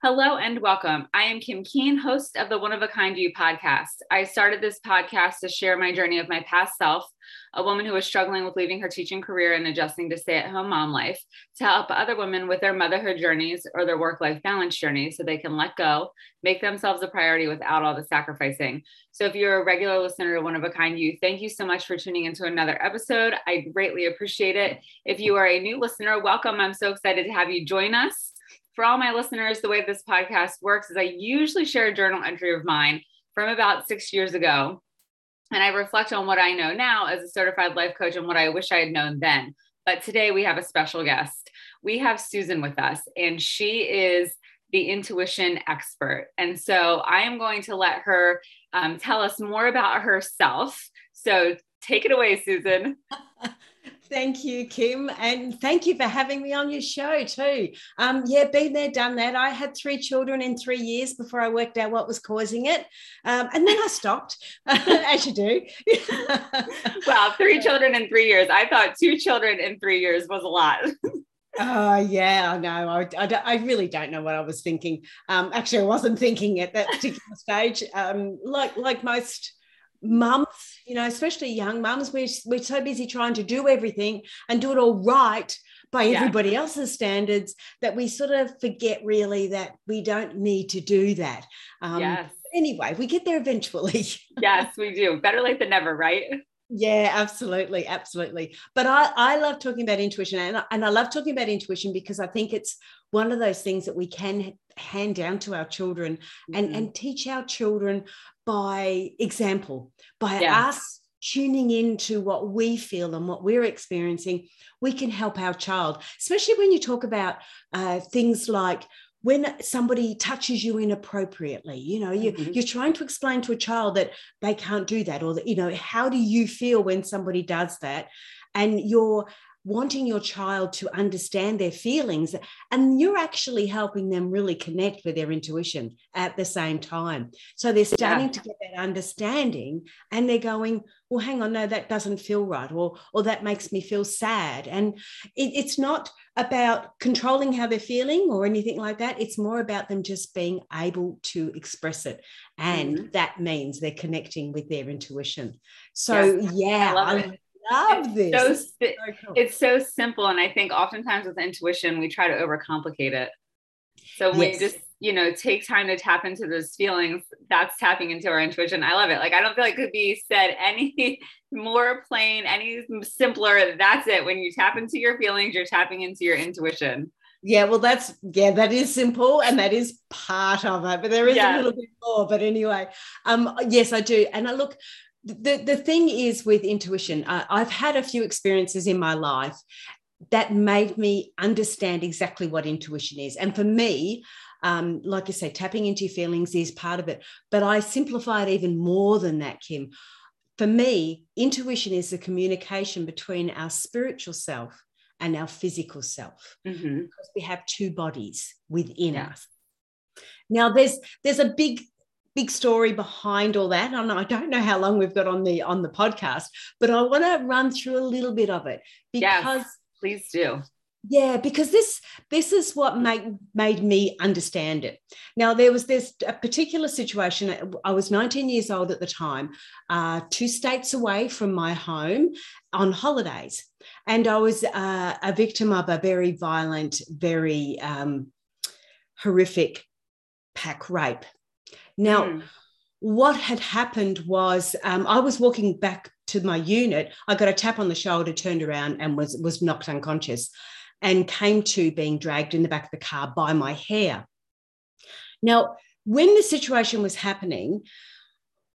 Hello and welcome. I am Kim Keen, host of the One of a Kind You podcast. I started this podcast to share my journey of my past self, a woman who was struggling with leaving her teaching career and adjusting to stay at home mom life, to help other women with their motherhood journeys or their work life balance journey so they can let go, make themselves a priority without all the sacrificing. So, if you're a regular listener to One of a Kind You, thank you so much for tuning into another episode. I greatly appreciate it. If you are a new listener, welcome. I'm so excited to have you join us for all my listeners, the way this podcast works is I usually share a journal entry of mine from about six years ago. And I reflect on what I know now as a certified life coach and what I wish I had known then. But today we have a special guest. We have Susan with us, and she is the intuition expert. And so I am going to let her um, tell us more about herself. So take it away, Susan. Thank you, Kim. And thank you for having me on your show, too. Um, yeah, been there, done that. I had three children in three years before I worked out what was causing it. Um, and then I stopped, as you do. wow, three children in three years. I thought two children in three years was a lot. Oh yeah, I know. I, I, I, really don't know what I was thinking. Um, actually, I wasn't thinking at that particular stage. Um, like like most mums, you know, especially young mums, we're, we're so busy trying to do everything and do it all right by yeah. everybody else's standards that we sort of forget really that we don't need to do that. Um, yes. Anyway, we get there eventually. yes, we do. Better late than never, right? Yeah, absolutely, absolutely. But I, I love talking about intuition, and I, and I love talking about intuition because I think it's one of those things that we can hand down to our children and, mm-hmm. and teach our children by example, by yeah. us tuning into what we feel and what we're experiencing, we can help our child, especially when you talk about uh, things like when somebody touches you inappropriately you know you, mm-hmm. you're trying to explain to a child that they can't do that or that you know how do you feel when somebody does that and you're wanting your child to understand their feelings and you're actually helping them really connect with their intuition at the same time. So they're starting yeah. to get that understanding and they're going well hang on no that doesn't feel right or or that makes me feel sad. And it, it's not about controlling how they're feeling or anything like that. It's more about them just being able to express it. And mm-hmm. that means they're connecting with their intuition. So yes, yeah I, love this. So, so cool. It's so simple. And I think oftentimes with intuition, we try to overcomplicate it. So we yes. just, you know, take time to tap into those feelings. That's tapping into our intuition. I love it. Like, I don't feel like it could be said any more plain, any simpler. That's it. When you tap into your feelings, you're tapping into your intuition. Yeah, well, that's yeah, that is simple, and that is part of it. But there is yeah. a little bit more. But anyway, um, yes, I do. And I look, the, the thing is with intuition, uh, I've had a few experiences in my life that made me understand exactly what intuition is. And for me, um, like I say, tapping into your feelings is part of it. But I simplify it even more than that, Kim. For me, intuition is the communication between our spiritual self and our physical self mm-hmm. because we have two bodies within yeah. us. Now, there's there's a big big story behind all that. And i don't know how long we've got on the on the podcast but i want to run through a little bit of it because yes, please do. Yeah because this this is what made made me understand it. Now there was this a particular situation. I was 19 years old at the time uh, two states away from my home on holidays. And i was uh, a victim of a very violent very um, horrific pack rape now, mm. what had happened was um, I was walking back to my unit. I got a tap on the shoulder, turned around, and was was knocked unconscious, and came to being dragged in the back of the car by my hair. Now, when the situation was happening,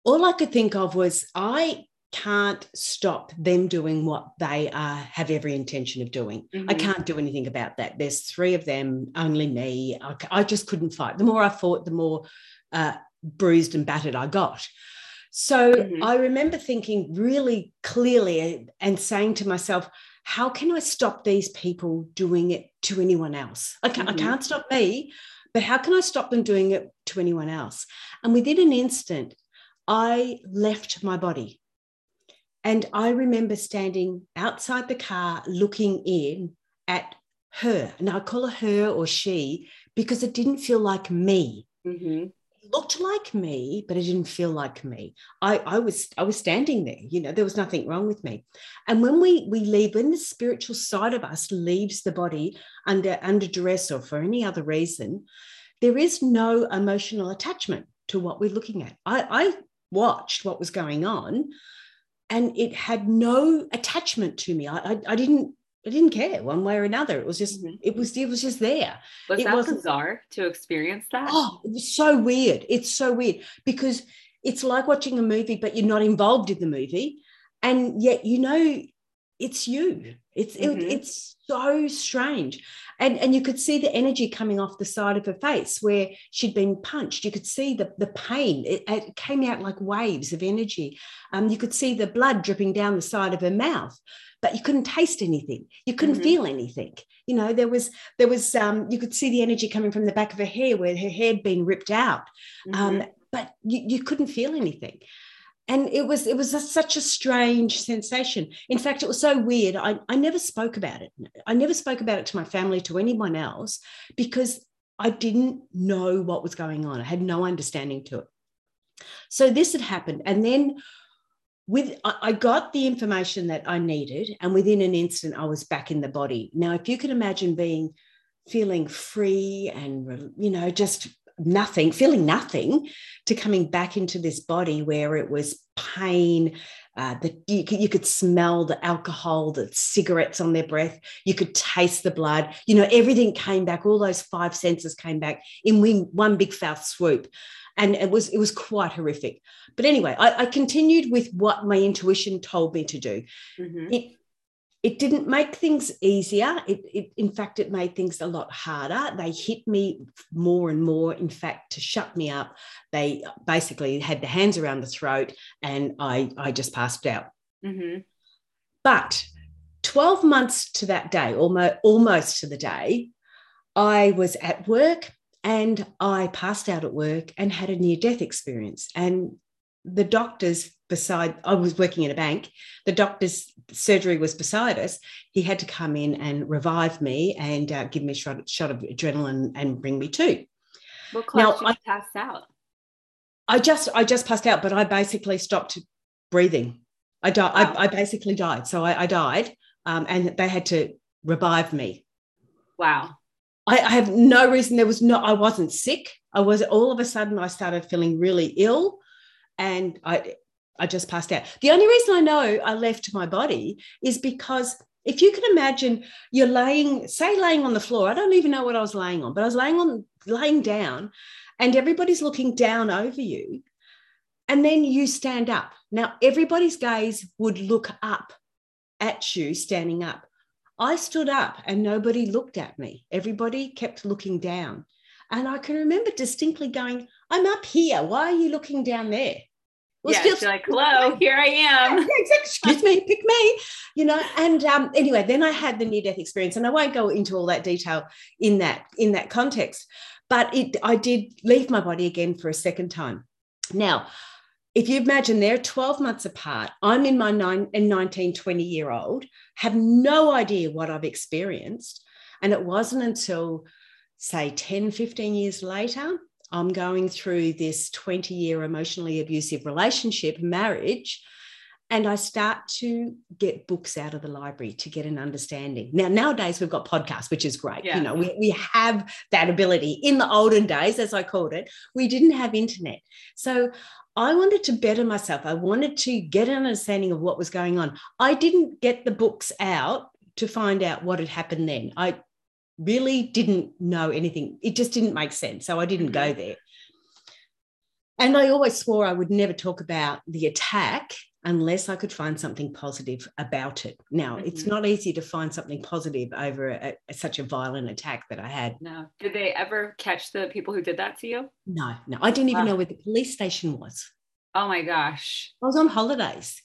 all I could think of was I can't stop them doing what they uh, have every intention of doing. Mm-hmm. I can't do anything about that. There's three of them, only me. I, I just couldn't fight. The more I fought, the more uh, bruised and battered I got. So mm-hmm. I remember thinking really clearly and saying to myself, how can I stop these people doing it to anyone else? I can't, mm-hmm. I can't stop me, but how can I stop them doing it to anyone else? And within an instant, I left my body. And I remember standing outside the car looking in at her. And I call her her or she because it didn't feel like me. Mm-hmm. Looked like me, but it didn't feel like me. I, I was I was standing there, you know, there was nothing wrong with me. And when we we leave, when the spiritual side of us leaves the body under under duress or for any other reason, there is no emotional attachment to what we're looking at. I, I watched what was going on and it had no attachment to me. I, I, I didn't I didn't care one way or another. It was just mm-hmm. it was it was just there. Was it that wasn't, bizarre to experience that? Oh, it was so weird. It's so weird because it's like watching a movie, but you're not involved in the movie, and yet you know it's you. It's mm-hmm. it, it's so strange, and and you could see the energy coming off the side of her face where she'd been punched. You could see the the pain. It, it came out like waves of energy. Um, you could see the blood dripping down the side of her mouth but you couldn't taste anything you couldn't mm-hmm. feel anything you know there was there was um, you could see the energy coming from the back of her hair where her hair had been ripped out um, mm-hmm. um, but you, you couldn't feel anything and it was it was a, such a strange sensation. In fact it was so weird. I, I never spoke about it. I never spoke about it to my family to anyone else because i didn't know what was going on. I had no understanding to it. So this had happened. And then with I got the information that I needed, and within an instant, I was back in the body. Now, if you can imagine being feeling free and you know just nothing, feeling nothing, to coming back into this body where it was pain. Uh, that you could, you could smell the alcohol, the cigarettes on their breath. You could taste the blood. You know, everything came back. All those five senses came back in one big fast swoop and it was it was quite horrific but anyway i, I continued with what my intuition told me to do mm-hmm. it it didn't make things easier it, it in fact it made things a lot harder they hit me more and more in fact to shut me up they basically had the hands around the throat and i i just passed out mm-hmm. but 12 months to that day almost almost to the day i was at work and I passed out at work and had a near death experience. And the doctors beside, I was working in a bank, the doctor's surgery was beside us. He had to come in and revive me and uh, give me a shot, shot of adrenaline and bring me to. What now, I passed out? I just, I just passed out, but I basically stopped breathing. I died. Wow. I, I, basically died. So I, I died, um, and they had to revive me. Wow. I, I have no reason. There was no, I wasn't sick. I was all of a sudden I started feeling really ill and I I just passed out. The only reason I know I left my body is because if you can imagine you're laying, say laying on the floor, I don't even know what I was laying on, but I was laying on laying down and everybody's looking down over you. And then you stand up. Now everybody's gaze would look up at you standing up. I stood up and nobody looked at me. Everybody kept looking down. And I can remember distinctly going, I'm up here. Why are you looking down there? Well, yeah, still, like, hello, here I am. Excuse me, pick me. You know, and um, anyway, then I had the near-death experience, and I won't go into all that detail in that in that context, but it I did leave my body again for a second time. Now, if you imagine they're 12 months apart, I'm in my nine and 19, 20 year old, have no idea what I've experienced. And it wasn't until, say, 10, 15 years later, I'm going through this 20 year emotionally abusive relationship, marriage, and I start to get books out of the library to get an understanding. Now, nowadays we've got podcasts, which is great. Yeah. You know, we, we have that ability. In the olden days, as I called it, we didn't have internet. So I wanted to better myself. I wanted to get an understanding of what was going on. I didn't get the books out to find out what had happened then. I really didn't know anything. It just didn't make sense. So I didn't go mm-hmm. there. And I always swore I would never talk about the attack unless I could find something positive about it. Now, mm-hmm. it's not easy to find something positive over a, a, such a violent attack that I had. No. Did they ever catch the people who did that to you? No, no. I didn't even know where the police station was. Oh my gosh. I was on holidays.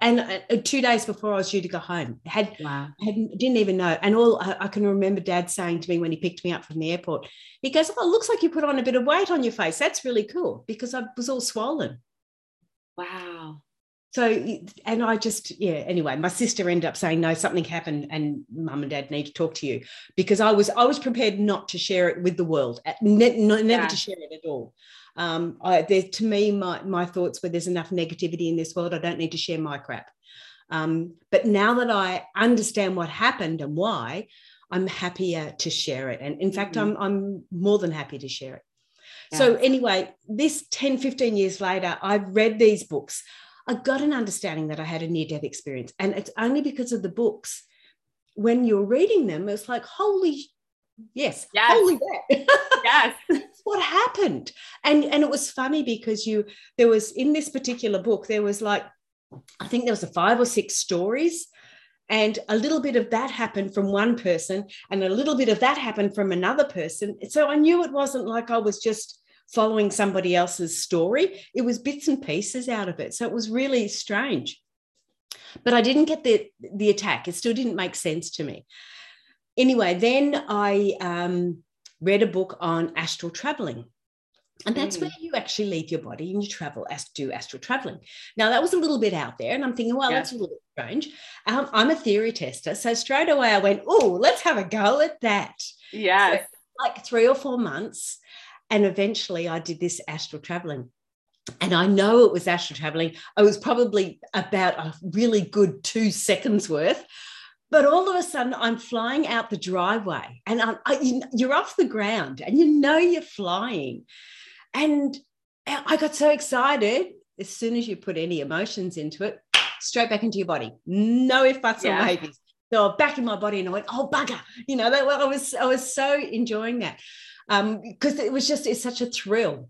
And uh, two days before I was due to go home, had, wow. had didn't even know. And all I, I can remember Dad saying to me when he picked me up from the airport, he goes, "Oh, it looks like you put on a bit of weight on your face. That's really cool because I was all swollen." Wow. so and i just yeah anyway my sister ended up saying no something happened and mum and dad need to talk to you because i was i was prepared not to share it with the world ne- never yeah. to share it at all um I, there to me my my thoughts were there's enough negativity in this world i don't need to share my crap um but now that i understand what happened and why i'm happier to share it and in fact mm-hmm. i'm i'm more than happy to share it yeah. so anyway this 10 15 years later i've read these books I got an understanding that I had a near death experience. And it's only because of the books. When you're reading them, it's like, holy, yes, yes. holy that. yes. What happened? And, and it was funny because you, there was in this particular book, there was like, I think there was a five or six stories and a little bit of that happened from one person and a little bit of that happened from another person so i knew it wasn't like i was just following somebody else's story. It was bits and pieces out of it. So it was really strange. But I didn't get the, the attack. It still didn't make sense to me. Anyway, then I um, read a book on astral traveling. And that's mm. where you actually leave your body and you travel, as do astral traveling. Now, that was a little bit out there. And I'm thinking, well, yeah. that's a little bit strange. Um, I'm a theory tester. So straight away I went, oh, let's have a go at that. Yeah, So, like three or four months. And eventually I did this astral traveling. And I know it was astral traveling. I was probably about a really good two seconds worth. But all of a sudden, I'm flying out the driveway and I'm, I, you're off the ground and you know you're flying. And I got so excited as soon as you put any emotions into it, straight back into your body. No if buts yeah. or maybes. So back in my body and I went, oh bugger. You know, that, I was I was so enjoying that because um, it was just it's such a thrill.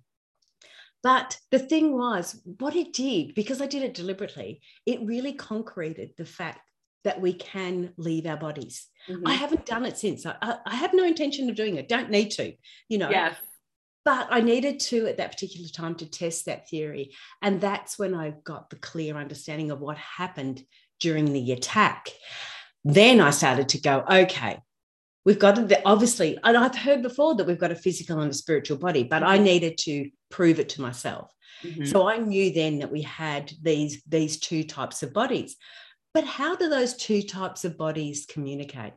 But the thing was, what it did, because I did it deliberately, it really concreted the fact that we can leave our bodies. Mm-hmm. I haven't done it since. I, I, have no intention of doing it. Don't need to, you know. Yes. But I needed to at that particular time to test that theory. And that's when I got the clear understanding of what happened during the attack. Then I started to go, okay, we've got to obviously and i've heard before that we've got a physical and a spiritual body but i mm-hmm. needed to prove it to myself mm-hmm. so i knew then that we had these these two types of bodies but how do those two types of bodies communicate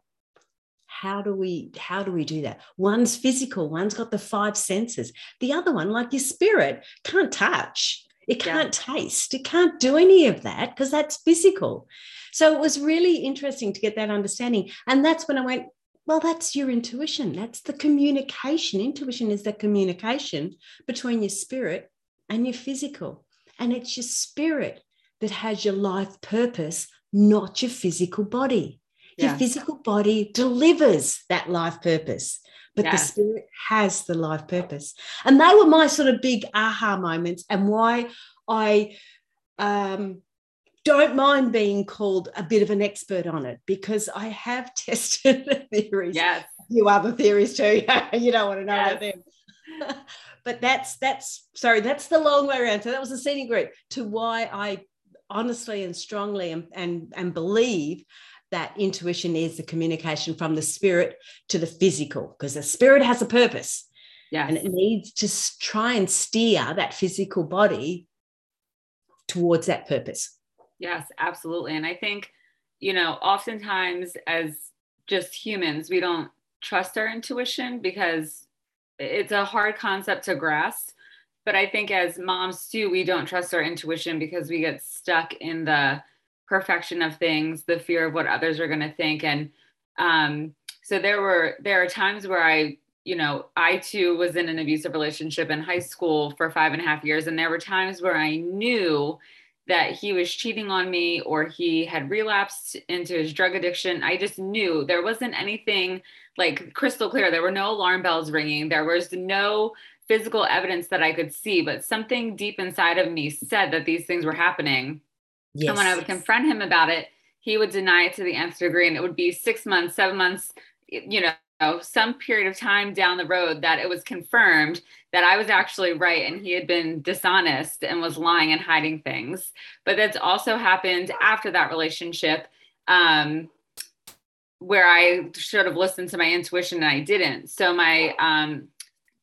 how do we how do we do that one's physical one's got the five senses the other one like your spirit can't touch it can't yeah. taste it can't do any of that because that's physical so it was really interesting to get that understanding and that's when i went well, that's your intuition. That's the communication. Intuition is the communication between your spirit and your physical. And it's your spirit that has your life purpose, not your physical body. Yeah. Your physical body delivers that life purpose, but yeah. the spirit has the life purpose. And they were my sort of big aha moments and why I um, don't mind being called a bit of an expert on it because I have tested the theories. Yes. You other theories too. you don't want to know yes. about them. but that's that's sorry, that's the long way around. So that was the scenic route to why I honestly and strongly and, and, and believe that intuition is the communication from the spirit to the physical, because the spirit has a purpose. Yeah. And it needs to try and steer that physical body towards that purpose. Yes, absolutely. And I think, you know, oftentimes as just humans, we don't trust our intuition because it's a hard concept to grasp. But I think as moms too, we don't trust our intuition because we get stuck in the perfection of things, the fear of what others are going to think. And um, so there were, there are times where I, you know, I too was in an abusive relationship in high school for five and a half years. And there were times where I knew that he was cheating on me or he had relapsed into his drug addiction. I just knew there wasn't anything like crystal clear. There were no alarm bells ringing. There was no physical evidence that I could see, but something deep inside of me said that these things were happening. Yes. And when I would confront him about it, he would deny it to the nth degree. And it would be six months, seven months, you know, some period of time down the road that it was confirmed that I was actually right and he had been dishonest and was lying and hiding things. But that's also happened after that relationship um, where I should have listened to my intuition and I didn't. So my um,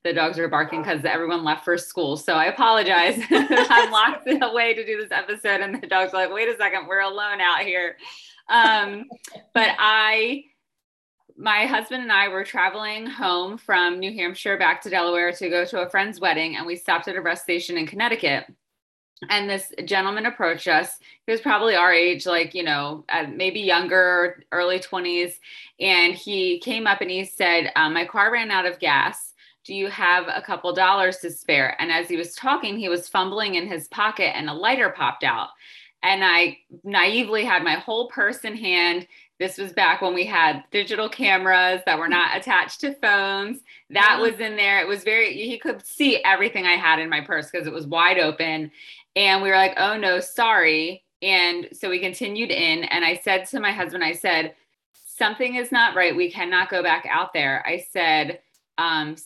the dogs are barking because everyone left for school. So I apologize. I'm locked away to do this episode, and the dogs are like, wait a second, we're alone out here. Um, but I, my husband and I were traveling home from New Hampshire back to Delaware to go to a friend's wedding, and we stopped at a rest station in Connecticut. And this gentleman approached us. He was probably our age, like, you know, uh, maybe younger, early 20s. And he came up and he said, um, My car ran out of gas do you have a couple dollars to spare? And as he was talking, he was fumbling in his pocket and a lighter popped out. And I naively had my whole purse in hand. This was back when we had digital cameras that were not attached to phones. That was in there. It was very, he could see everything I had in my purse because it was wide open. And we were like, oh no, sorry. And so we continued in. And I said to my husband, I said, something is not right. We cannot go back out there. I said, um,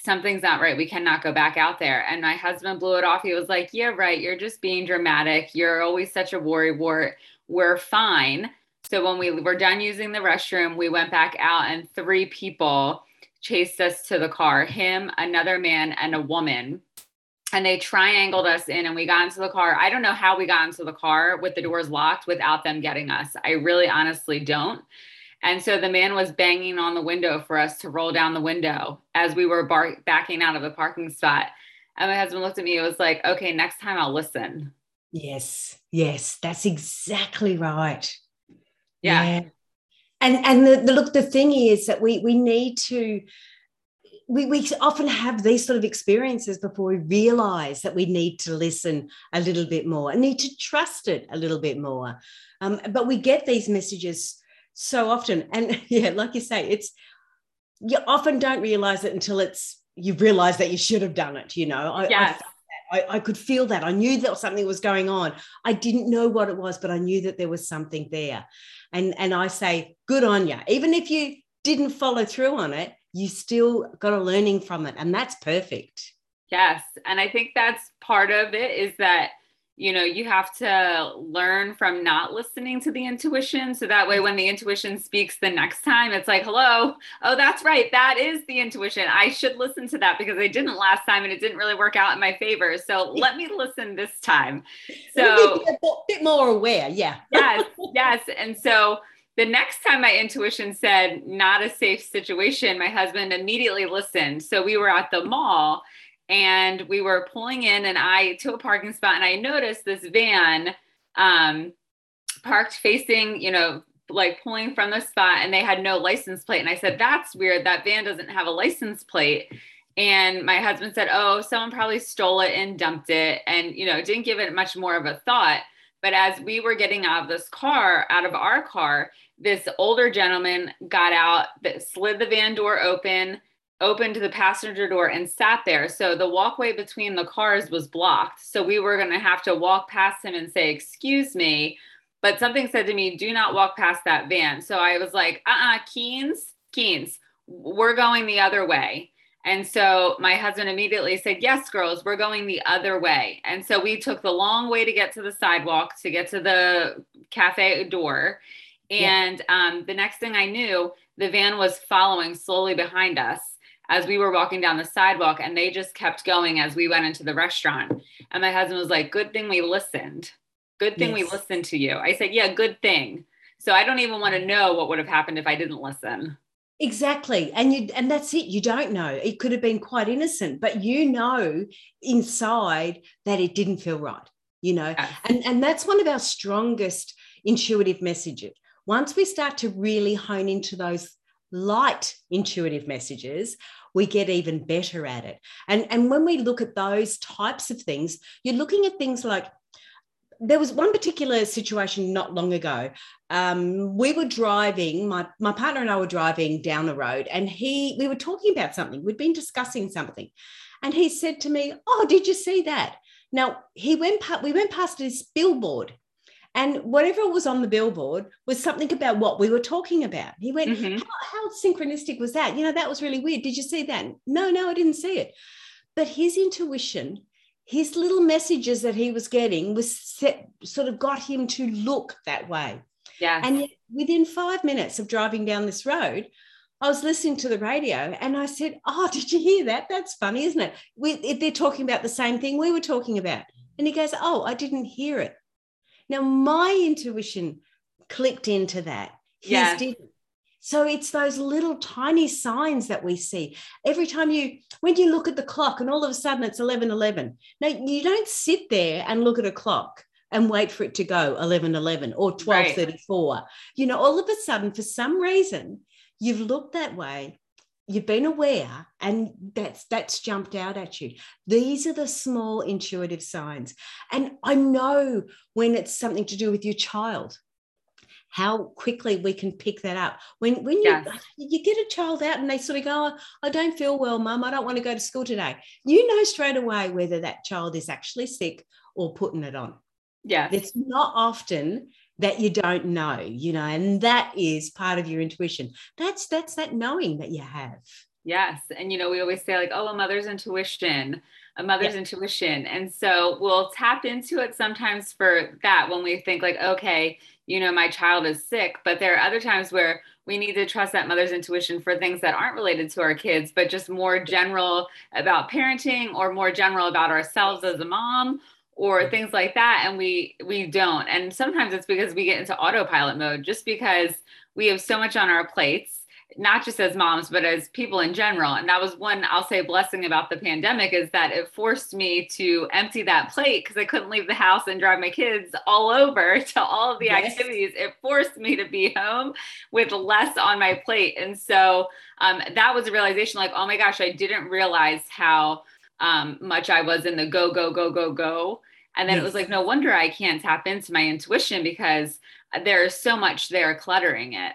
something's not right. We cannot go back out there. And my husband blew it off. He was like, Yeah, right. You're just being dramatic. You're always such a worry wart. We're fine. So when we were done using the restroom, we went back out, and three people chased us to the car him, another man, and a woman. And they triangled us in, and we got into the car. I don't know how we got into the car with the doors locked without them getting us. I really honestly don't. And so the man was banging on the window for us to roll down the window as we were bar- backing out of the parking spot. And my husband looked at me and was like, okay, next time I'll listen. Yes, yes, that's exactly right. Yeah. yeah. And and the, the look, the thing is that we we need to we, we often have these sort of experiences before we realize that we need to listen a little bit more and need to trust it a little bit more. Um, but we get these messages so often. And yeah, like you say, it's you often don't realize it until it's you've realized that you should have done it. You know, I, yes. I, I, could feel that. I knew that something was going on. I didn't know what it was, but I knew that there was something there. And and I say, good on you. Even if you didn't follow through on it, you still got a learning from it, and that's perfect. Yes, and I think that's part of it is that you know you have to learn from not listening to the intuition. So that way when the intuition speaks the next time it's like hello? Oh that's right. That is the intuition. I should listen to that because i didn't last time and it didn't really work out in my favor. So let me listen this time. So a bit more aware. Yeah. Yes yes. And so the next time my intuition said not a safe situation my husband immediately listened. So we were at the mall and we were pulling in and I to a parking spot and I noticed this van um, parked facing, you know, like pulling from the spot and they had no license plate. And I said, that's weird. That van doesn't have a license plate. And my husband said, oh, someone probably stole it and dumped it. And, you know, didn't give it much more of a thought. But as we were getting out of this car, out of our car, this older gentleman got out, that slid the van door open, opened the passenger door and sat there. So the walkway between the cars was blocked. So we were going to have to walk past him and say, Excuse me. But something said to me, Do not walk past that van. So I was like, Uh uh-uh, uh Keynes, Keynes, we're going the other way. And so my husband immediately said, Yes, girls, we're going the other way. And so we took the long way to get to the sidewalk, to get to the cafe door. And yeah. um, the next thing I knew, the van was following slowly behind us as we were walking down the sidewalk and they just kept going as we went into the restaurant. And my husband was like, Good thing we listened. Good thing yes. we listened to you. I said, Yeah, good thing. So I don't even want to know what would have happened if I didn't listen. Exactly. And you and that's it. You don't know. It could have been quite innocent, but you know inside that it didn't feel right. You know, yes. and, and that's one of our strongest intuitive messages. Once we start to really hone into those light intuitive messages, we get even better at it. And, and when we look at those types of things, you're looking at things like there was one particular situation not long ago. Um, we were driving, my, my partner and I were driving down the road, and he we were talking about something. We'd been discussing something. And he said to me, Oh, did you see that? Now he went we went past this billboard and whatever was on the billboard was something about what we were talking about. He went, mm-hmm. how, how synchronistic was that? You know, that was really weird. Did you see that? No, no, I didn't see it. But his intuition, his little messages that he was getting was set, sort of got him to look that way. Yeah. And within five minutes of driving down this road, I was listening to the radio and I said, Oh, did you hear that? That's funny, isn't it? We, they're talking about the same thing we were talking about. And he goes, Oh, I didn't hear it. Now, my intuition clicked into that. His Yeah. didn't. So it's those little tiny signs that we see every time you, when you look at the clock and all of a sudden it's 11 11. Now, you don't sit there and look at a clock and wait for it to go 11 11 or 12 34. You know, all of a sudden, for some reason, you've looked that way you've been aware and that's that's jumped out at you. These are the small intuitive signs. And i know when it's something to do with your child how quickly we can pick that up. When when you Yes. you get a child out and they sort of go "Oh, i don't feel well mum. I don't want to go to school today. You know straight away whether that child is actually sick or putting it on. Yeah it's not often that you don't know you know and that is part of your intuition that's that's that knowing that you have Yes. And, you know, we always say, like, oh, a mother's intuition, a mother's intuition. And so we'll tap into it sometimes for that when we think, like, okay, you know, my child is sick. But there are other times where we need to trust that mother's intuition for things that aren't related to our kids, but just more general about parenting or more general about ourselves as a mom or things like that and we we don't. And sometimes it's because we get into autopilot mode just because we have so much on our plates not just as moms but as people in general. And that was one i'll say blessing about the pandemic is that it forced me to empty that plate because i couldn't leave the house and drive my kids all over to all of the Yes. activities. It forced me to be home with less on my plate. And so um, that was a realization like oh my gosh i didn't realize how um, much i was in the go go go go go and then it was like no wonder i can't tap into my intuition because there's so much there cluttering it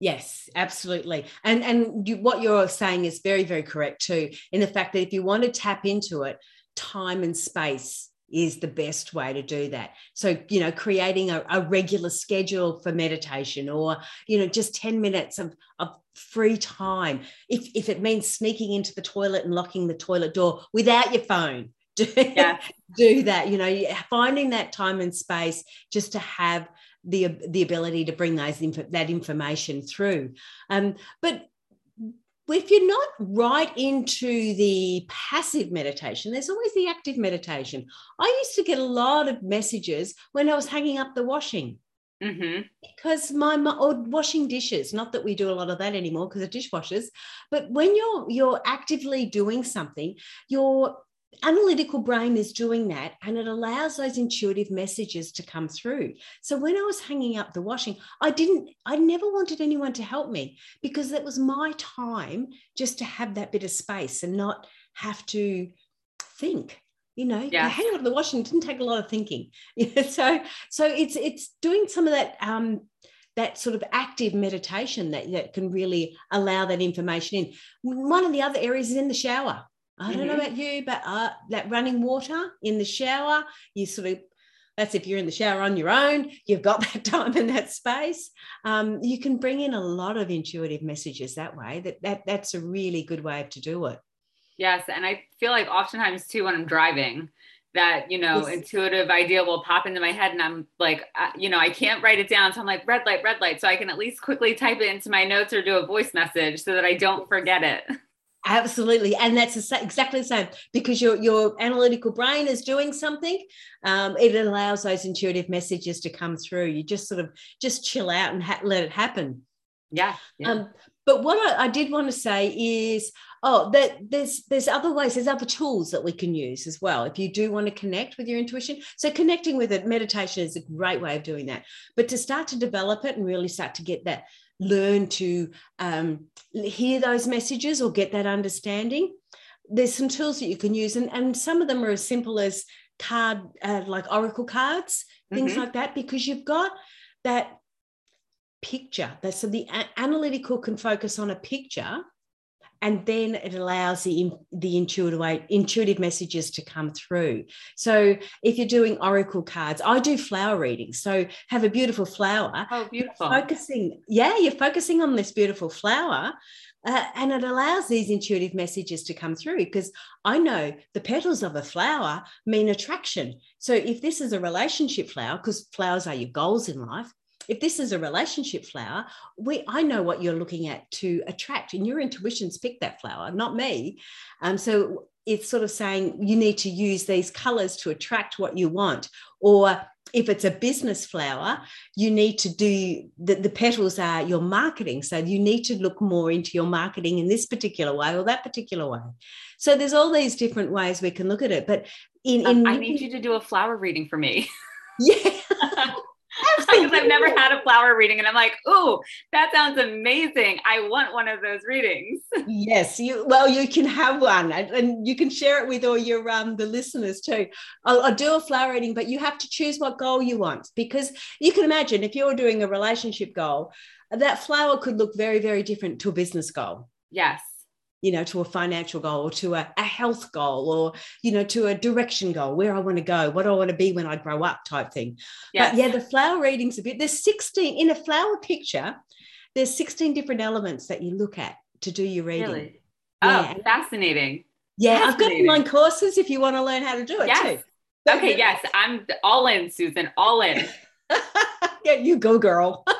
Yes, absolutely. And and you, what you're saying is very very correct too. In the fact that if you want to tap into it, time and space is the best way to do that. So you know, creating a, a regular schedule for meditation, or you know, just ten minutes of of free time. If if it means sneaking into the toilet and locking the toilet door without your phone. Do, Yeah. do that you know finding that time and space just to have the the ability to bring those that information through um, but if you're not right into the passive meditation there's always the active meditation. I used to get a lot of messages when i was hanging up the washing. Hmm because my mo- or washing dishes not that we do a lot of that anymore because of dishwashers but when you're you're actively doing something your analytical brain is doing that and it allows those intuitive messages to come through. So when i was hanging up the washing i didn't i never wanted anyone to help me because that was my time just to have that bit of space and not have to think you know? Yes. hanging up the washing didn't take a lot of thinking. So so it's it's doing some of that um that sort of active meditation that, that can really allow that information in. One of the other areas is in the shower i don't know Mhm. about you but uh, that running water in the shower you sort of that's if you're in the shower on your own you've got that time and that space um, you can bring in a lot of intuitive messages that way that, that that's a really good way to do it Yes. And I feel like oftentimes too when I'm driving, that, you know, Yes. intuitive idea will pop into my head and I'm like, uh, you know, I can't write it down. So I'm like, red light, red light. So I can at least quickly type it into my notes or do a voice message so that I don't forget it. Absolutely, and that's exactly the same because your your analytical brain is doing something. Um, it allows those intuitive messages to come through. You just sort of just chill out and ha- let it happen. Yeah. yeah. Um, but what I, I did want to say is, oh, that there's there's other ways, there's other tools that we can use as well. If you do want to connect with your intuition, so connecting with it, meditation is a great way of doing that. But to start to develop it and really start to get that, learn to um, hear those messages or get that understanding. There's some tools that you can use, and, and some of them are as simple as card, uh, like oracle cards, things Mhm. like that, because you've got that picture. That so the a- analytical can focus on a picture, and then it allows the the intuitive intuitive messages to come through. So if you're doing oracle cards, I do flower readings. So have a beautiful flower. Oh, beautiful. Focusing, yeah, you're focusing on this beautiful flower. Uh, and it allows these intuitive messages to come through because I know the petals of a flower mean attraction. So if this is a relationship flower, because flowers are your goals in life, if this is a relationship flower, we I know what you're looking at to attract, and your intuition's picked that flower, not me. Um, so it's sort of saying you need to use these colors to attract what you want, or if it's a business flower, you need to do the, the petals are your marketing. So you need to look more into your marketing in this particular way or that particular way. So there's all these different ways we can look at it. But in, in I need you to do a flower reading for me. Yeah. Because I've never had a flower reading, and I'm like, "Ooh, that sounds amazing! I want one of those readings." Yes, you well, you can have one, and, and you can share it with all your um the listeners too. I'll, I'll, do a flower reading, but you have to choose what goal you want because you can imagine if you're doing a relationship goal, that flower could look very, very different to a business goal. Yes you know, to a financial goal or to a, a, health goal or, you know, to a direction goal, where I want to go, what do I want to be when I grow up type thing. Yes. But yeah, the flower readings a bit, there's 16 in a flower picture, there's 16 different elements that you look at to do your reading. Really? Yeah. Oh, fascinating. Yeah, fascinating. I've got online courses if you want to learn how to do it yes. too. okay, yes, I'm all in, Susan, all in. yeah, you go, girl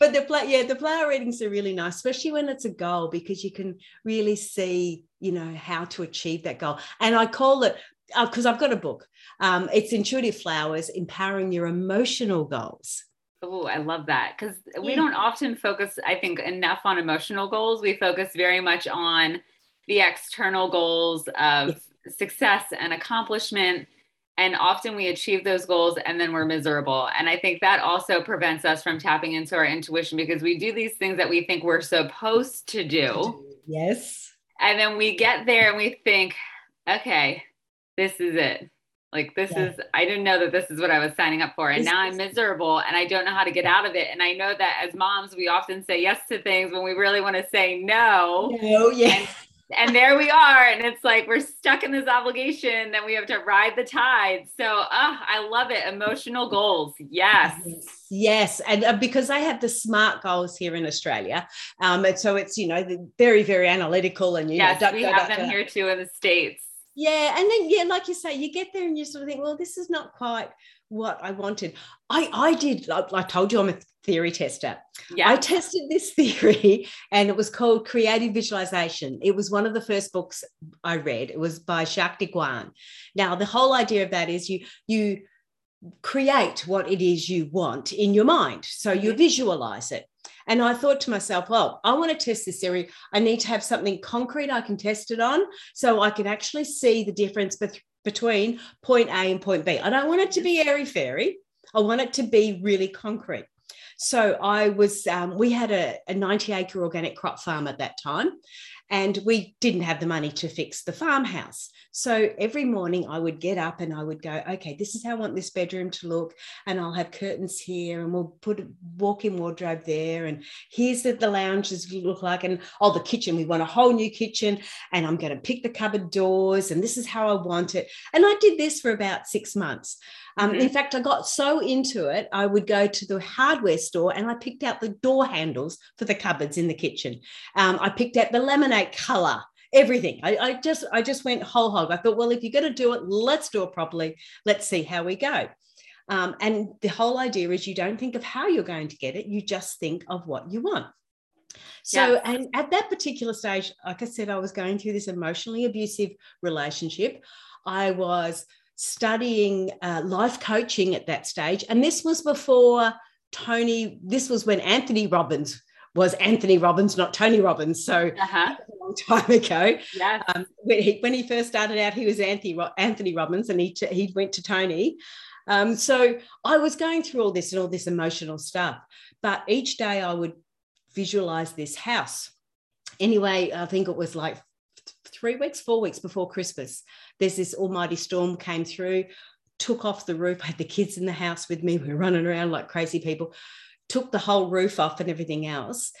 but the play, yeah, the flower readings are really nice, especially when it's a goal because you can really see, you know, how to achieve that goal. And I call it because uh, I've got a book. Um, it's Intuitive Flowers: Empowering Your Emotional Goals. Oh, I love that because we yeah. don't often focus, I think, enough on emotional goals. We focus very much on the external goals of yeah. success and accomplishment and often we achieve those goals and then we're miserable. And i think that also prevents us from tapping into our intuition because we do these things that we think we're supposed to do. Yes. And then we get there and we think okay this is it. Like this yeah. is i didn't know that this is what i was signing up for. And this now i'm miserable and i don't know how to get out of it. And i know that as moms we often say yes to things when we really want to say no. No yeah and there we are. And it's like we're stuck in this obligation that we have to ride the tide. So uh, i love it. Emotional goals. Yes. Yes. And uh, because i have the smart goals here in australia um, and so it's you know very very analytical and you yes, know we have them here too in the states. Yeah. And then yeah like you say you get there and you sort of think well this is not quite what I wanted. I I did. I, I told you I'm a theory tester. Yeah. I tested this theory, and it was called Creative Visualization. It was one of the first books I read. It was by Shakti Gawain. Now the whole idea of that is you you create what it is you want in your mind, so you mm-hmm. visualize it. And I thought to myself, well, I want to test this theory. I need to have something concrete I can test it on so I can actually see the difference between point A and point B. I don't want it to be airy fairy. I want it to be really concrete. So I was, um, we had a, a 90 acre organic crop farm at that time, and we didn't have the money to fix the farmhouse. So every morning I would get up and I would go, okay, this is how I want this bedroom to look. And I'll have curtains here and we'll put a walk in wardrobe there. And here's what the lounges look like. And oh, the kitchen, we want a whole new kitchen. And I'm going to pick the cupboard doors. And this is how I want it. And I did this for about six months. Um, mm-hmm. In fact, I got so into it, I would go to the hardware store and I picked out the door handles for the cupboards in the kitchen. Um, I picked out the laminate color everything. I, I, just I just went whole hog. I thought, well, if you're going to do it, let's do it properly. Let's see how we go. Um, and the whole idea is you don't think of how you're going to get it, you just think of what you want. So, and at that particular stage, like I said, I was going through this emotionally abusive relationship. I was studying uh, life coaching at that stage. And this was before Tony, this was when Anthony Robbins was Anthony Robbins, not Tony Robbins. So uh-huh. a long time ago. Yes. Um, when, he, when he first started out, he was Anthony, Anthony Robbins and he, t- he went to Tony. Um, so I was going through all this and all this emotional stuff. But each day I would visualize this house. Anyway, I think it was like three weeks, four weeks before Christmas. There's this almighty storm came through, took off the roof. I had the kids in the house with me. We were running around like crazy people took the whole roof off and everything else.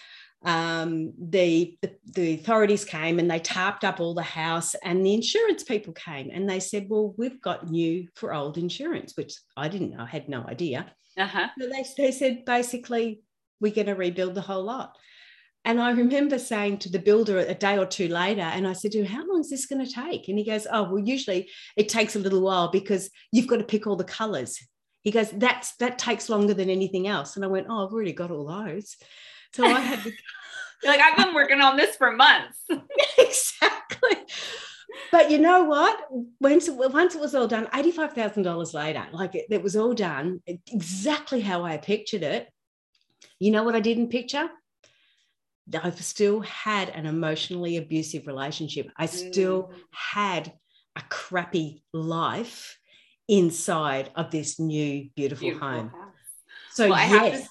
Um, the, the, the authorities came and they tarped up all the house, and the insurance people came and they said, "Well, we've got new for old insurance," which I didn't know. I had no idea. Uh-huh. So they, they said basically we're going to rebuild the whole lot. And I remember saying to the builder a day or two later, and I said to him, How long is this going to take? And he goes, Oh, well, usually it takes a little while because you've got to pick all the colors He goes, That's that takes longer than anything else. And I went, Oh, I've already got all those. So I had to like, I've been working on this for months. exactly. But you know what? Once, once it was all done, $85,000 later, like it, it was all done exactly how I pictured it. You know what I didn't picture? I've still had an emotionally abusive relationship. I still mm. had a crappy life inside of this new beautiful, beautiful home. House. So well, yes. I have,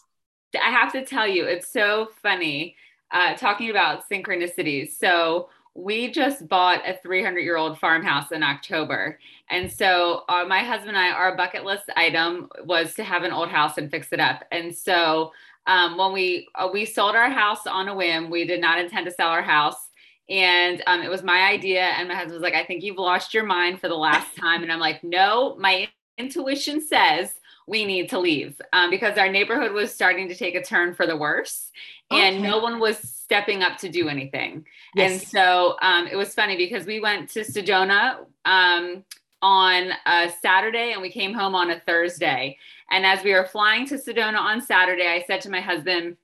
to, I have to tell you, it's so funny uh, talking about synchronicities. So we just bought a 300 year old farmhouse in October. And so uh, my husband and I, our bucket list item was to have an old house and fix it up. And so um, when we uh, we sold our house on a whim, we did not intend to sell our house. And um, it was my idea. And my husband was like, I think you've lost your mind for the last time. And I'm like, no, my intuition says we need to leave um, because our neighborhood was starting to take a turn for the worse and okay. no one was stepping up to do anything. Yes. And so um, it was funny because we went to Sedona um, on a Saturday and we came home on a Thursday. And as we were flying to Sedona on Saturday, I said to my husband,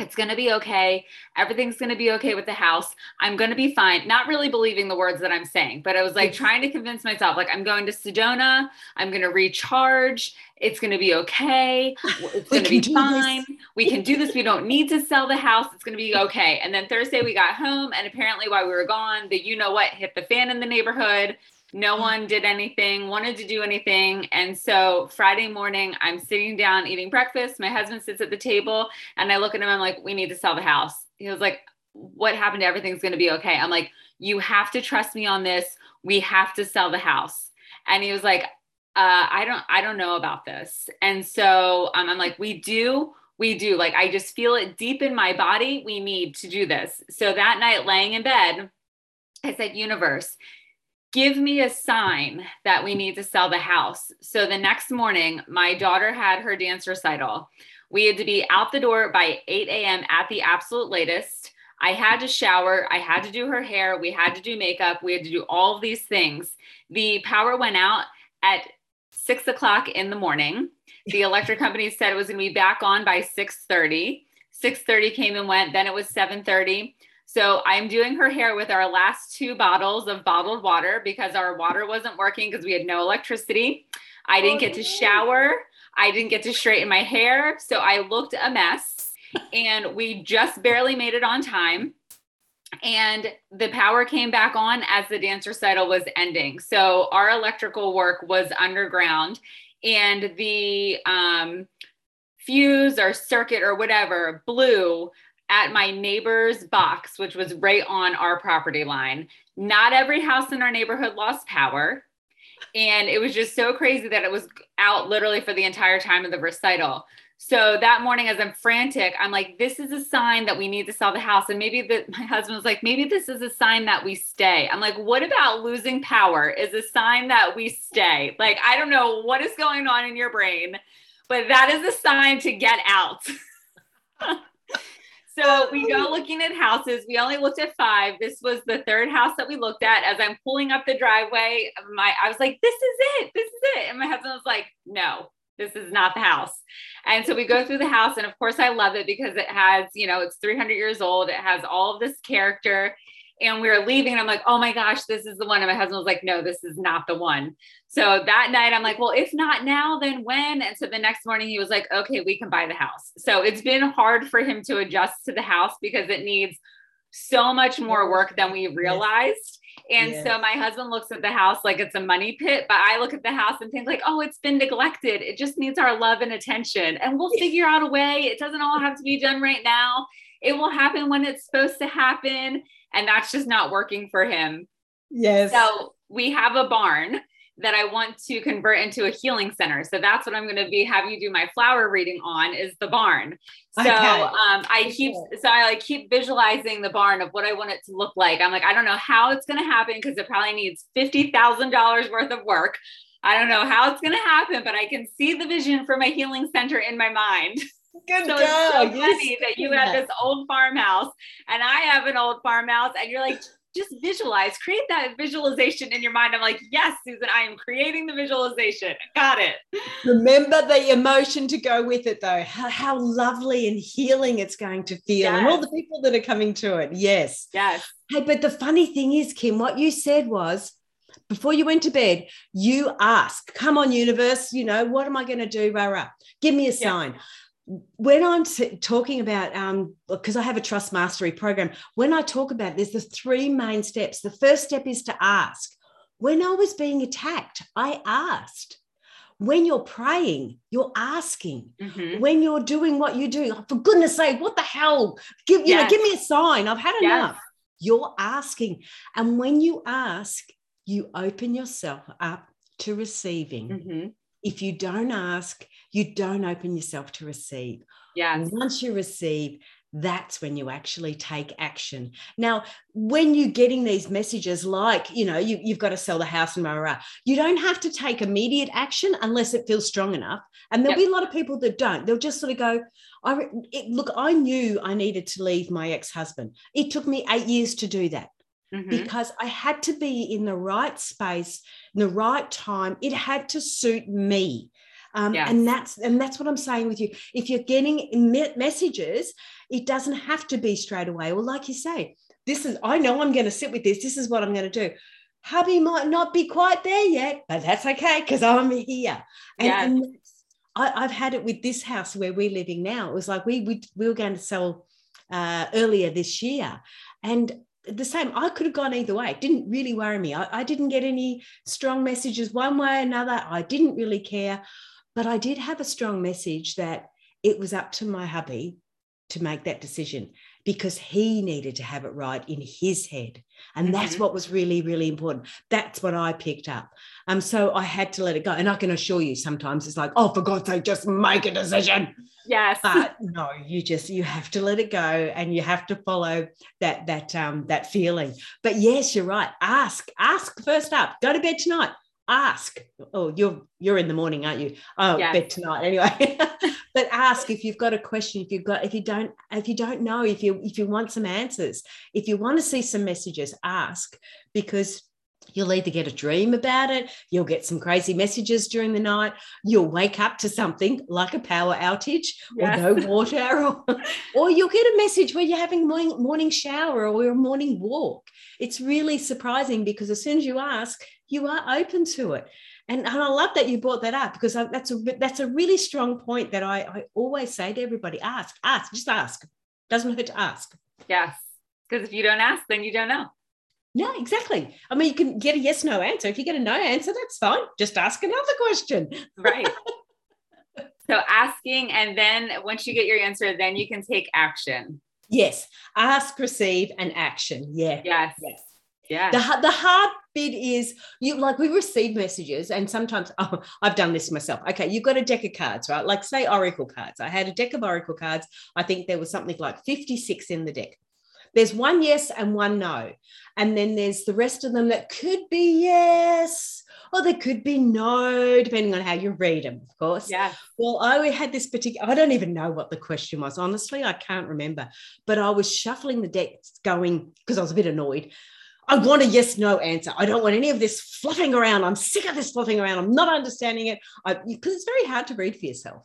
it's going to be okay. Everything's going to be okay with the house. I'm going to be fine. Not really believing the words that I'm saying, but I was like trying to convince myself, like, I'm going to Sedona. I'm going to recharge. It's going to be okay. It's going to be fine. We can do this. We don't need to sell the house. It's going to be okay. And then Thursday we got home, and apparently while we were gone, the you know what hit the fan in the neighborhood. No one did anything, wanted to do anything. And so Friday morning, I'm sitting down eating breakfast. My husband sits at the table and I look at him. I'm like, we need to sell the house. He was like, what happened? Everything's going to be okay. I'm like, you have to trust me on this. We have to sell the house. And he was like, uh, I don't, I don't know about this. And so um, I'm like, we do, we do. Like, I just feel it deep in my body. We need to do this. So that night, laying in bed, I said, universe, give me a sign that we need to sell the house. So the next morning, my daughter had her dance recital. We had to be out the door by 8 a.m. at the absolute latest. I had to shower. I had to do her hair. We had to do makeup. We had to do all of these things. The power went out at six o'clock in the morning. The electric company said it was going to be back on by 6:30. 6:30 came and went. Then it was 7:30. So I'm doing her hair with our last two bottles of bottled water because our water wasn't working because we had no electricity. I didn't get to shower. I didn't get to straighten my hair. So I looked a mess and we just barely made it on time. And the power came back on as the dance recital was ending. So our electrical work was underground and the um, fuse or circuit or whatever blew at my neighbor's box, which was right on our property line. Not every house in our neighborhood lost power. And it was just so crazy that it was out literally for the entire time of the recital. So that morning, as I'm frantic, I'm like, this is a sign that we need to sell the house. And maybe the, my husband was like, maybe this is a sign that we stay. I'm like, what about losing power is a sign that we stay? Like, I don't know what is going on in your brain, but that is a sign to get out. So we go looking at houses. We only looked at five. This was the third house that we looked at. As I'm pulling up the driveway, my I was like, "This is it. This is it." And my husband was like, "No, this is not the house." And so we go through the house, and of course, I love it because it has, you know, it's 300 years old. It has all of this character and we were leaving and I'm like, oh my gosh, this is the one. And my husband was like, no, this is not the one. So that night I'm like, well, if not now, then when? And so the next morning he was like, okay, we can buy the house. So it's been hard for him to adjust to the house because it needs so much more work than we realized. And yes. so my husband looks at the house like it's a money pit, but I look at the house and think like, oh, it's been neglected. It just needs our love and attention. And we'll figure out a way. It doesn't all have to be done right now. It will happen when it's supposed to happen and that's just not working for him. Yes. So we have a barn that I want to convert into a healing center. So that's what I'm going to be have you do my flower reading on is the barn. So okay. um, I keep so I like keep visualizing the barn of what I want it to look like. I'm like I don't know how it's going to happen because it probably needs fifty thousand dollars worth of work. I don't know how it's going to happen, but I can see the vision for my healing center in my mind. Good so job. It's so funny that you have this old farmhouse and I have an old farmhouse, and you're like, just visualize, create that visualization in your mind. I'm like, yes, Susan, I am creating the visualization. Got it. Remember the emotion to go with it, though. How, how lovely and healing it's going to feel, yes. and all the people that are coming to it. Yes. Yes. Hey, but the funny thing is, Kim, what you said was before you went to bed, you ask, come on, universe, you know, what am I going to do? Rah. Give me a sign. When I'm talking about, um, because I have a trust mastery program, when I talk about there's the three main steps. The first step is to ask. When I was being attacked, I asked. When you're praying, you're asking. Mm-hmm. When you're doing what you do, oh, for goodness sake, what the hell? Give you yes. know, give me a sign. I've had enough. Yes. You're asking, and when you ask, you open yourself up to receiving. Mm-hmm. If you don't ask, you don't open yourself to receive. Yeah. Once you receive, that's when you actually take action. Now, when you're getting these messages like, you know, you, have got to sell the house and rah, you don't have to take immediate action unless it feels strong enough. And there'll yep. be a lot of people that don't. They'll just sort of go, I it, look, I knew I needed to leave my ex-husband. It took me eight years to do that. Mm-hmm. Because I had to be in the right space, in the right time. It had to suit me. Um, yes. and that's and that's what i'm saying with you if you're getting me- messages it doesn't have to be straight away well like you say this is i know i'm going to sit with this this is what i'm going to do hubby might not be quite there yet but that's okay because i'm here and, yes. and I, have had it with this house where we're living now it was like we we, we were going to sell uh, earlier this year and the same i could have gone either way. It didn't really worry me. I, I didn't get any strong messages one way or another. I didn't really care. But I did have a strong message that it was up to my hubby to make that decision because he needed to have it right in his head. And mm-hmm. that's what was really, really important. That's what I picked up. Um, so I had to let it go. And I can assure you, sometimes it's like, oh, for God's sake, just make a decision. Yes. But no, you just you have to let it go and you have to follow that that um that feeling. But yes, you're right. Ask, ask first up. Go to bed tonight ask oh you're you're in the morning aren't you oh yes. bed tonight anyway but ask if you've got a question if you've got if you don't if you don't know if you if you want some answers if you want to see some messages ask because You'll either get a dream about it, you'll get some crazy messages during the night, you'll wake up to something like a power outage yes. or no water, or, or you'll get a message where you're having a morning, morning shower or a morning walk. It's really surprising because as soon as you ask, you are open to it. And, and I love that you brought that up because that's a that's a really strong point that I, I always say to everybody: ask, ask, just ask. Doesn't hurt to ask. Yes, because if you don't ask, then you don't know. Yeah, exactly. I mean, you can get a yes no answer. If you get a no answer, that's fine. Just ask another question. Right. so asking, and then once you get your answer, then you can take action. Yes. Ask, receive, and action. Yeah. Yes. Yes. Yeah. The, the hard bit is you like we receive messages and sometimes oh, I've done this myself. Okay, you've got a deck of cards, right? Like say Oracle cards. I had a deck of Oracle cards. I think there was something like 56 in the deck. There's one yes and one no. And then there's the rest of them that could be yes or there could be no, depending on how you read them, of course. Yeah. Well, I had this particular, I don't even know what the question was. Honestly, I can't remember. But I was shuffling the decks going, because I was a bit annoyed. I want a yes no answer. I don't want any of this fluffing around. I'm sick of this fluffing around. I'm not understanding it because it's very hard to read for yourself.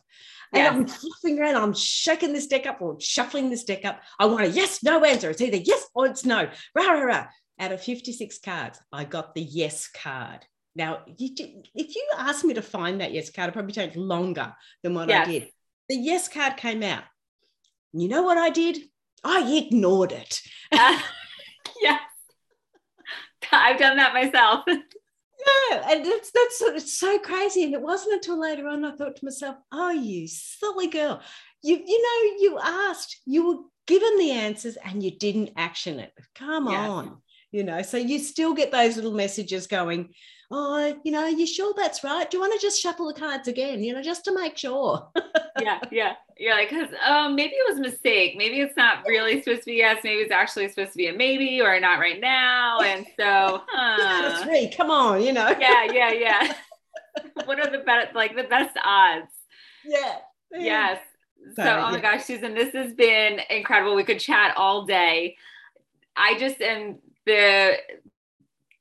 And yeah. I'm fluffing around. I'm shaking this deck up or shuffling this deck up. I want a yes no answer. It's either yes or it's no. Rah, rah, rah. Out of 56 cards, I got the yes card. Now, you, if you asked me to find that yes card, it probably take longer than what yes. I did. The yes card came out. You know what I did? I ignored it. Uh. I've done that myself. yeah, and that's that's it's so crazy. And it wasn't until later on I thought to myself, "Oh, you silly girl! You you know you asked, you were given the answers, and you didn't action it. Come yes. on." You know, so you still get those little messages going, oh, you know, you sure that's right? Do you want to just shuffle the cards again, you know, just to make sure? yeah, yeah. You're like, because um, maybe it was a mistake. Maybe it's not really supposed to be yes. Maybe it's actually supposed to be a maybe or not right now. And so, huh. three. Come on, you know. yeah, yeah, yeah. what are the best, like the best odds? Yeah. Yes. So, so oh my gosh, Susan, this has been incredible. We could chat all day. I just am the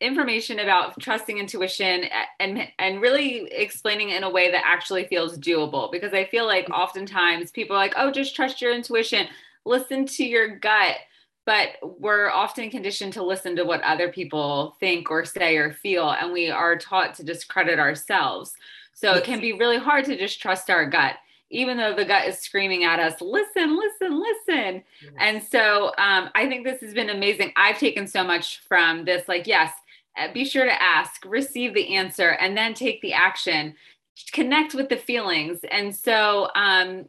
information about trusting intuition and and really explaining it in a way that actually feels doable because i feel like oftentimes people are like oh just trust your intuition listen to your gut but we're often conditioned to listen to what other people think or say or feel and we are taught to discredit ourselves so it can be really hard to just trust our gut even though the gut is screaming at us, listen, listen, listen. And so um, I think this has been amazing. I've taken so much from this. Like, yes, be sure to ask, receive the answer, and then take the action. Connect with the feelings. And so um,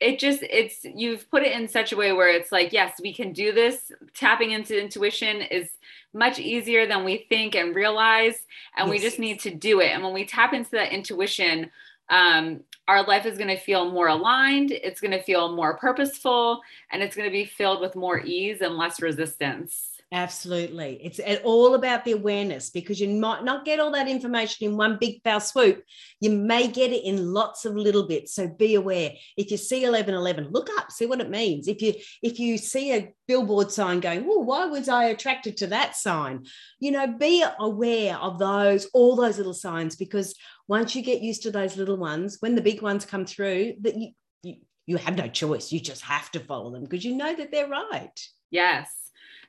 it just it's you've put it in such a way where it's like yes we can do this tapping into intuition is much easier than we think and realize and yes. we just need to do it and when we tap into that intuition um, our life is going to feel more aligned, it's going to feel more purposeful, and it's going to be filled with more ease and less resistance. Absolutely. It's all about the awareness because you might not get all that information in one big foul swoop. You may get it in lots of little bits. So be aware. If you see 1111, look up, see what it means. If you if you see a billboard sign going, oh, why was I attracted to that sign? You know, be aware of those, all those little signs, because once you get used to those little ones, when the big ones come through, that you, you, you have no choice. You just have to follow them because you know that they're right. Yes.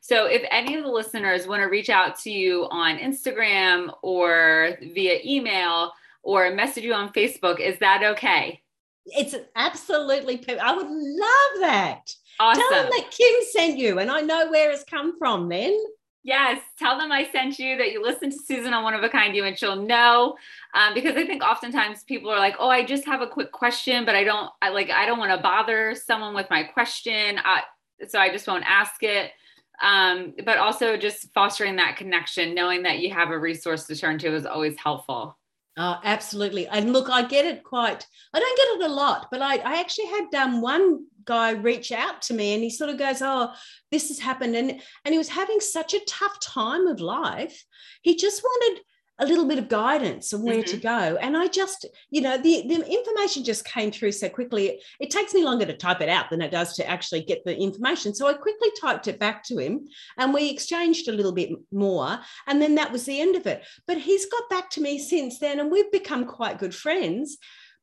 So if any of the listeners want to reach out to you on Instagram or via email or message you on Facebook, is that okay? It's absolutely, I would love that. Awesome. Tell them that Kim sent you and I know where it's come from then. Yes, tell them I sent you that you listened to Susan on One of a Kind You, and she'll know. Um, because I think oftentimes people are like, "Oh, I just have a quick question, but I don't, I like, I don't want to bother someone with my question, I, so I just won't ask it." Um, but also just fostering that connection, knowing that you have a resource to turn to, is always helpful. Oh, absolutely. And look, I get it quite, I don't get it a lot, but I, I actually had um, one guy reach out to me and he sort of goes, Oh, this has happened. And, and he was having such a tough time of life. He just wanted a little bit of guidance on where mm-hmm. to go. And I just, you know, the, the information just came through so quickly. It, it, takes me longer to type it out than it does to actually get the information. So I quickly typed it back to him and we exchanged a little bit more. And then that was the end of it. But he's got back to me since then and we've become quite good friends.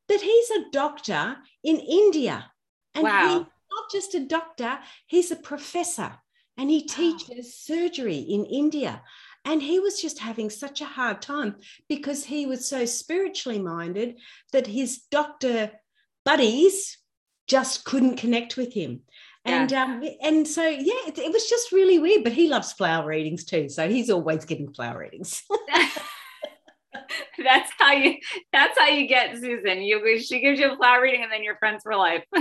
But he's a doctor in India. And wow. he's not just a doctor, he's a professor and he teaches surgery in India. And he was just having such a hard time because he was so spiritually minded that his doctor buddies just couldn't connect with him. And yeah. um, and so yeah, it, it was just really weird. But he loves flower readings too, so he's always getting flower readings. that's how you that's how you get Susan. You she gives you a flower reading and then you're friends for life.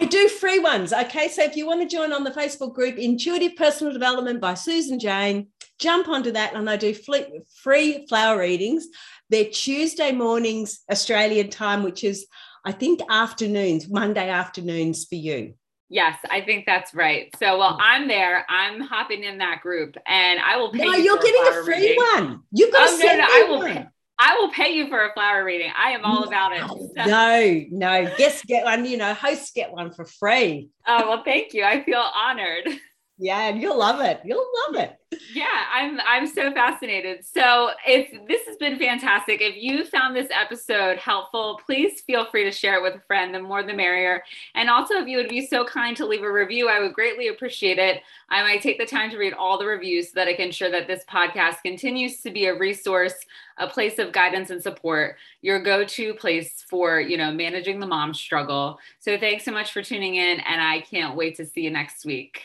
I do free ones. Okay. So if you want to join on the Facebook group, Intuitive Personal Development by Susan Jane, jump onto that and I do free flower readings. They're Tuesday mornings, Australian time, which is, I think, afternoons, Monday afternoons for you. Yes, I think that's right. So, well, mm. I'm there. I'm hopping in that group, and I will pay. No, you are getting a, free reading. one. You've got oh, to no, no, I will. One. I will pay you for a flower reading. I am all about it. So. No, no, guests get one, you know, hosts get one for free. Oh, well, thank you. I feel honored. Yeah, and you'll love it. You'll love it. Yeah, I'm I'm so fascinated. So, if this has been fantastic, if you found this episode helpful, please feel free to share it with a friend. The more the merrier. And also, if you would be so kind to leave a review, I would greatly appreciate it. I might take the time to read all the reviews so that I can ensure that this podcast continues to be a resource, a place of guidance and support, your go-to place for, you know, managing the mom struggle. So, thanks so much for tuning in and I can't wait to see you next week.